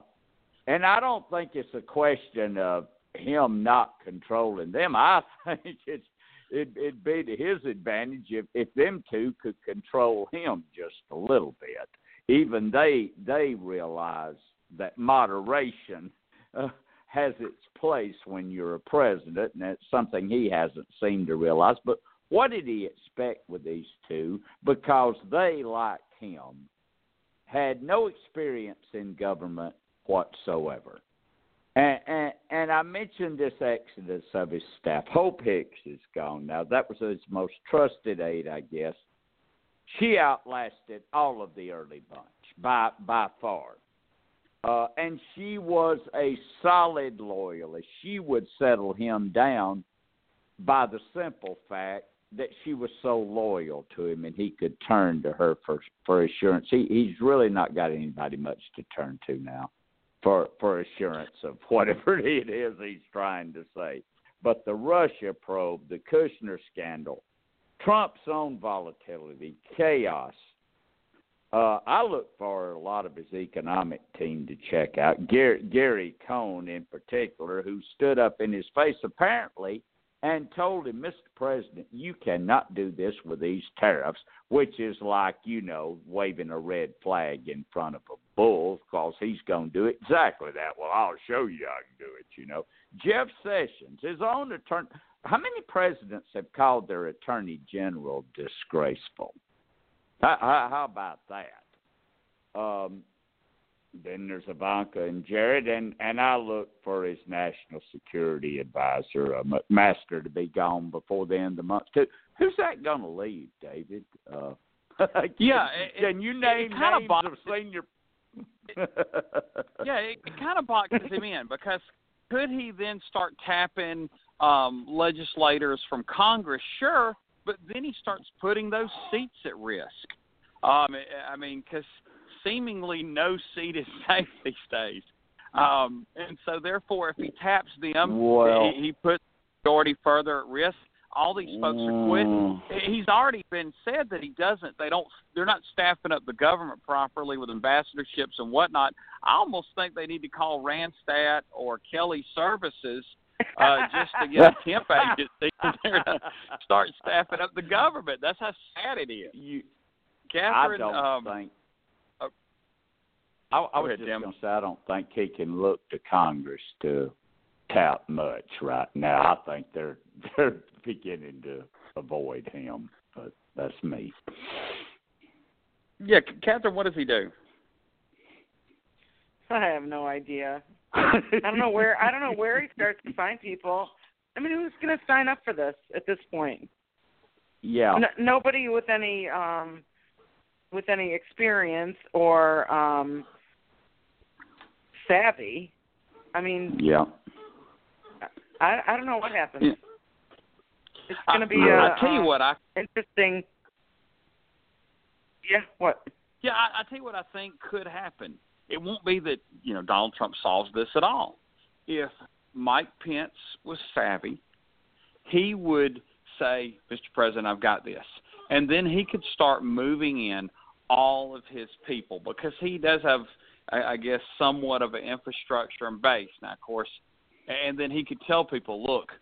and I don't think it's a question of him not controlling them. I think it's it, it'd be to his advantage if if them two could control him just a little bit. Even they they realize that moderation uh, has its place when you're a president, and that's something he hasn't seemed to realize. But what did he expect with these two? Because they, like him, had no experience in government whatsoever. And, and, and I mentioned this exodus of his staff. Hope Hicks is gone now. That was his most trusted aide, I guess. She outlasted all of the early bunch by by far. Uh, and she was a solid loyalist. She would settle him down by the simple fact that she was so loyal to him and he could turn to her for for assurance. He he's really not got anybody much to turn to now for for assurance of whatever it is he's trying to say. But the Russia probe, the Kushner scandal, Trump's own volatility, chaos, uh, I look for a lot of his economic team to check out. Gary, Gary Cohn, in particular, who stood up in his face apparently and told him, Mr. President, you cannot do this with these tariffs, which is like, you know, waving a red flag in front of a bull because he's going to do exactly that. Well, I'll show you I can do it, you know. Jeff Sessions, his own attorney. How many presidents have called their attorney general disgraceful? How, how about that? Um, then there's Ivanka and Jared, and and I look for his national security advisor, uh, McMaster, to be gone before the end of the month too. Who's that going to leave, David? Uh, yeah, can it, you name it names of senior? yeah, it, it kind of boxes him in because could he then start tapping um, legislators from Congress? Sure, but then he starts putting those seats at risk. Um, I mean, because seemingly no seat is safe these days. Um, and so, therefore, if he taps them, well, he, he puts majority further at risk. All these folks are quitting. Mm. He's already been said that he doesn't. They don't. They're not staffing up the government properly with ambassadorships and whatnot. I almost think they need to call Randstad or Kelly Services uh, just to get a temp agency there to start staffing up the government. That's how sad it is. You, Catherine, I don't um, think. Uh, I, I was ahead, just Tim. going to say I don't think he can look to Congress to tout much right now. I think they're they're beginning to avoid him, but that's me. Yeah, Catherine, what does he do? I have no idea. I don't know where I don't know where he starts to find people. I mean, who's going to sign up for this at this point? Yeah. No, nobody with any um with any experience or um savvy. I mean, Yeah. I I don't know what happens. Yeah. It's going to be I, a I tell you um, what, I interesting. Yeah, what? yeah, I, I tell you what I think could happen. It won't be that you know Donald Trump solves this at all. If Mike Pence was savvy, he would say, "Mr. President, I've got this," and then he could start moving in all of his people because he does have, I, guess, somewhat of an infrastructure and base. Now, of course, and then he could tell people, "Look,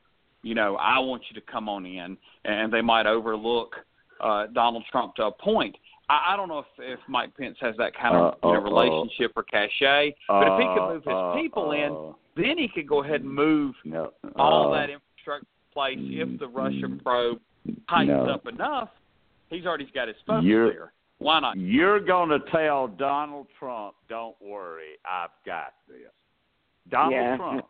you know, I want you to come on in," and they might overlook uh, Donald Trump to a point. I, I don't know if, if Mike Pence has that kind of Uh, you know, uh, uh. relationship or cachet, but if he could move his Uh, people in, uh, then he could go ahead and move no, all uh, that infrastructure in place if the Russian mm, probe tightens no. up enough. He's already got his folks You're- there. Why not? You're going to tell Donald Trump, "Don't worry, I've got this." Donald Yeah. Trump,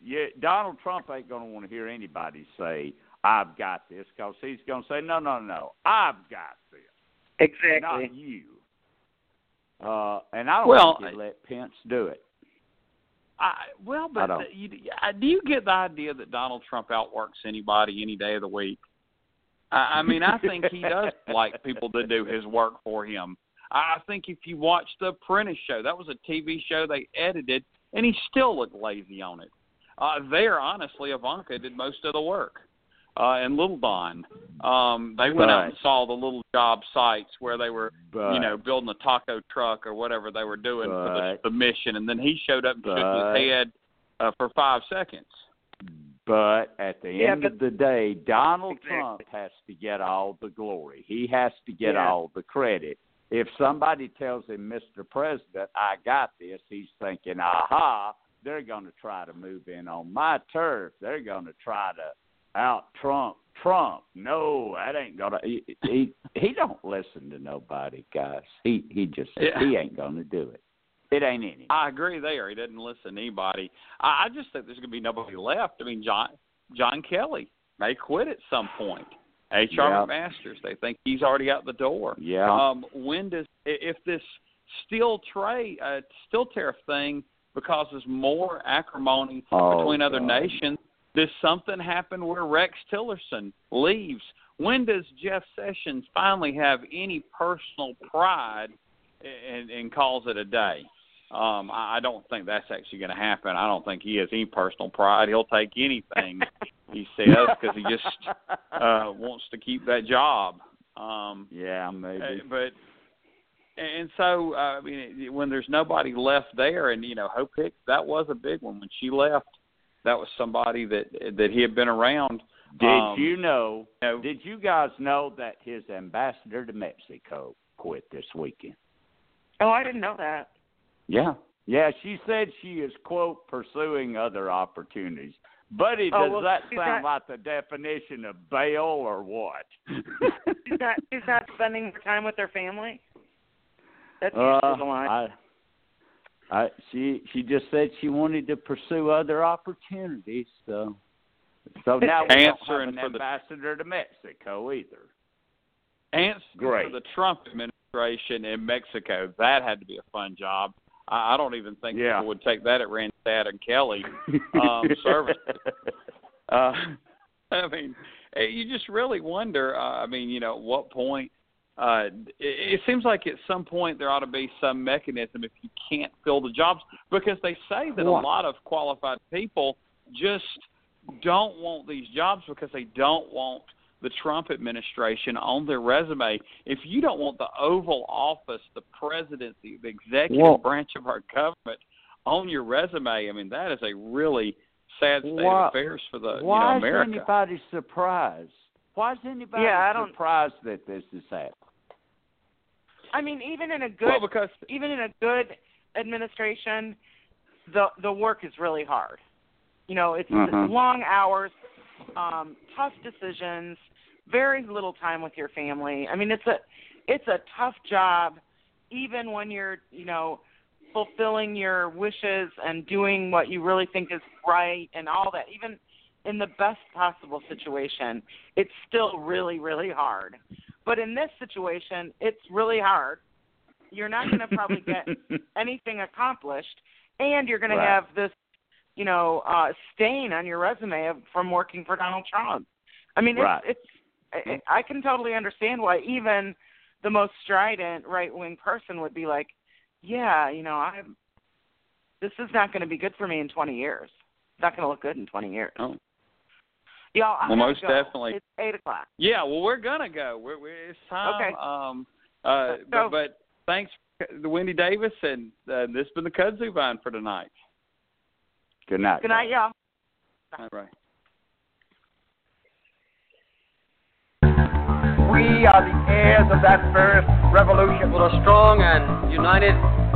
yeah, Donald Trump ain't going to want to hear anybody say, "I've got this," because he's going to say, "No, no, no, I've got this, Exactly. not you." Uh, and I don't Well, think he'd let Pence do it. I, well, I but don't. the, you, I- do you get the idea that Donald Trump outworks anybody any day of the week? I, I mean, I think he does like people to do his work for him. I I think if you watch the Apprentice show, that was a TV show they edited, and he still looked lazy on it. Uh, there, honestly, Ivanka did most of the work. Uh, and Little Don, um, they went out and saw the little job sites where they were But you know, building a taco truck or whatever they were doing for the, the mission, and then he showed up and shook his head uh, for five seconds. But at the Yeah, end but- of the day, Donald Exactly. Trump has to get all the glory. He has to get Yeah. all the credit. If somebody tells him, Mr. President, I got this, he's thinking, aha, they're going to try to move in on my turf. They're going to try to out Trump Trump. No, that ain't gonna. He he, he don't listen to nobody, guys. He he just Yeah. he ain't gonna do it. It ain't any. I agree there. He doesn't listen to anybody. I, I just think there's going to be nobody left. I mean, John John Kelly may quit at some point. H.R. Yeah. Masters, they think he's already out the door. Yeah. Um, when does if this steel trade uh, steel tariff thing causes more acrimony Oh, between other God. nations? Does something happen where Rex Tillerson leaves? When does Jeff Sessions finally have any personal pride and, and calls it a day? Um, I, don't think that's actually going to happen. I don't think he has any personal pride. He'll take anything he says because he just uh, wants to keep that job. Um, yeah, maybe. uh, but and so uh, I mean, when there's nobody left there, and you know, Hope Hicks, that was a big one when she left. That was somebody that that he had been around. Did Um, you know? you know, Did you guys know that his ambassador to Mexico quit this weekend? Oh, I didn't know that. Yeah. Yeah, she said she is quote pursuing other opportunities. Buddy, Oh, does well, that sound not- like the definition of bail or what? She's not. She's not spending more time with her family. That's usually Uh, the line. I, I, she she just said she wanted to pursue other opportunities. So, so now we don't have an for the- ambassador to Mexico either. answer Great. for the Trump administration in Mexico. That had to be a fun job. I, I don't even think Yeah. people would take that at Randstad and Kelly um, service. Uh, I mean, eh, you just really wonder. Uh, I mean, you know, at what point? Uh, it, it seems like at some point there ought to be some mechanism if you can't fill the jobs because they say that a lot of qualified people just don't want these jobs because they don't want the Trump administration on their resume. If you don't want the Oval Office, the presidency, the executive Well- branch of our government on your resume, I mean that is a really sad state Why- of affairs for the Why you know is anybody surprised? Why is anybody Yeah, I don't- surprised that this is happening? I mean, even in a good, well, because even in a good administration, the the work is really hard. You know, it's Mhm. long hours, um, tough decisions, very little time with your family. I mean, it's a it's a tough job, even when you're you know fulfilling your wishes and doing what you really think is right and all that. Even in the best possible situation, it's still really really hard. But in this situation, it's really hard. You're not going to probably get anything accomplished, and you're going Right. to have this, you know, uh, stain on your resume of, from working for Donald Trump. I mean, it's, Right. it's I, I can totally understand why even the most strident right wing person would be like, yeah, you know, I'm. This is not going to be good for me in 20 years. It's not going to look good in 20 years. Oh. Yeah, I'm Well, most go. definitely. It's eight o'clock. Yeah, well, we're gonna go. We're, we're it's time. Okay. Um, uh, Let's but, but thanks, to Wendy Davis, and uh, this has been the Kudzu Vine for tonight. Good night. Good night, y'all. All right. We are the heirs of that first revolution. With a strong and united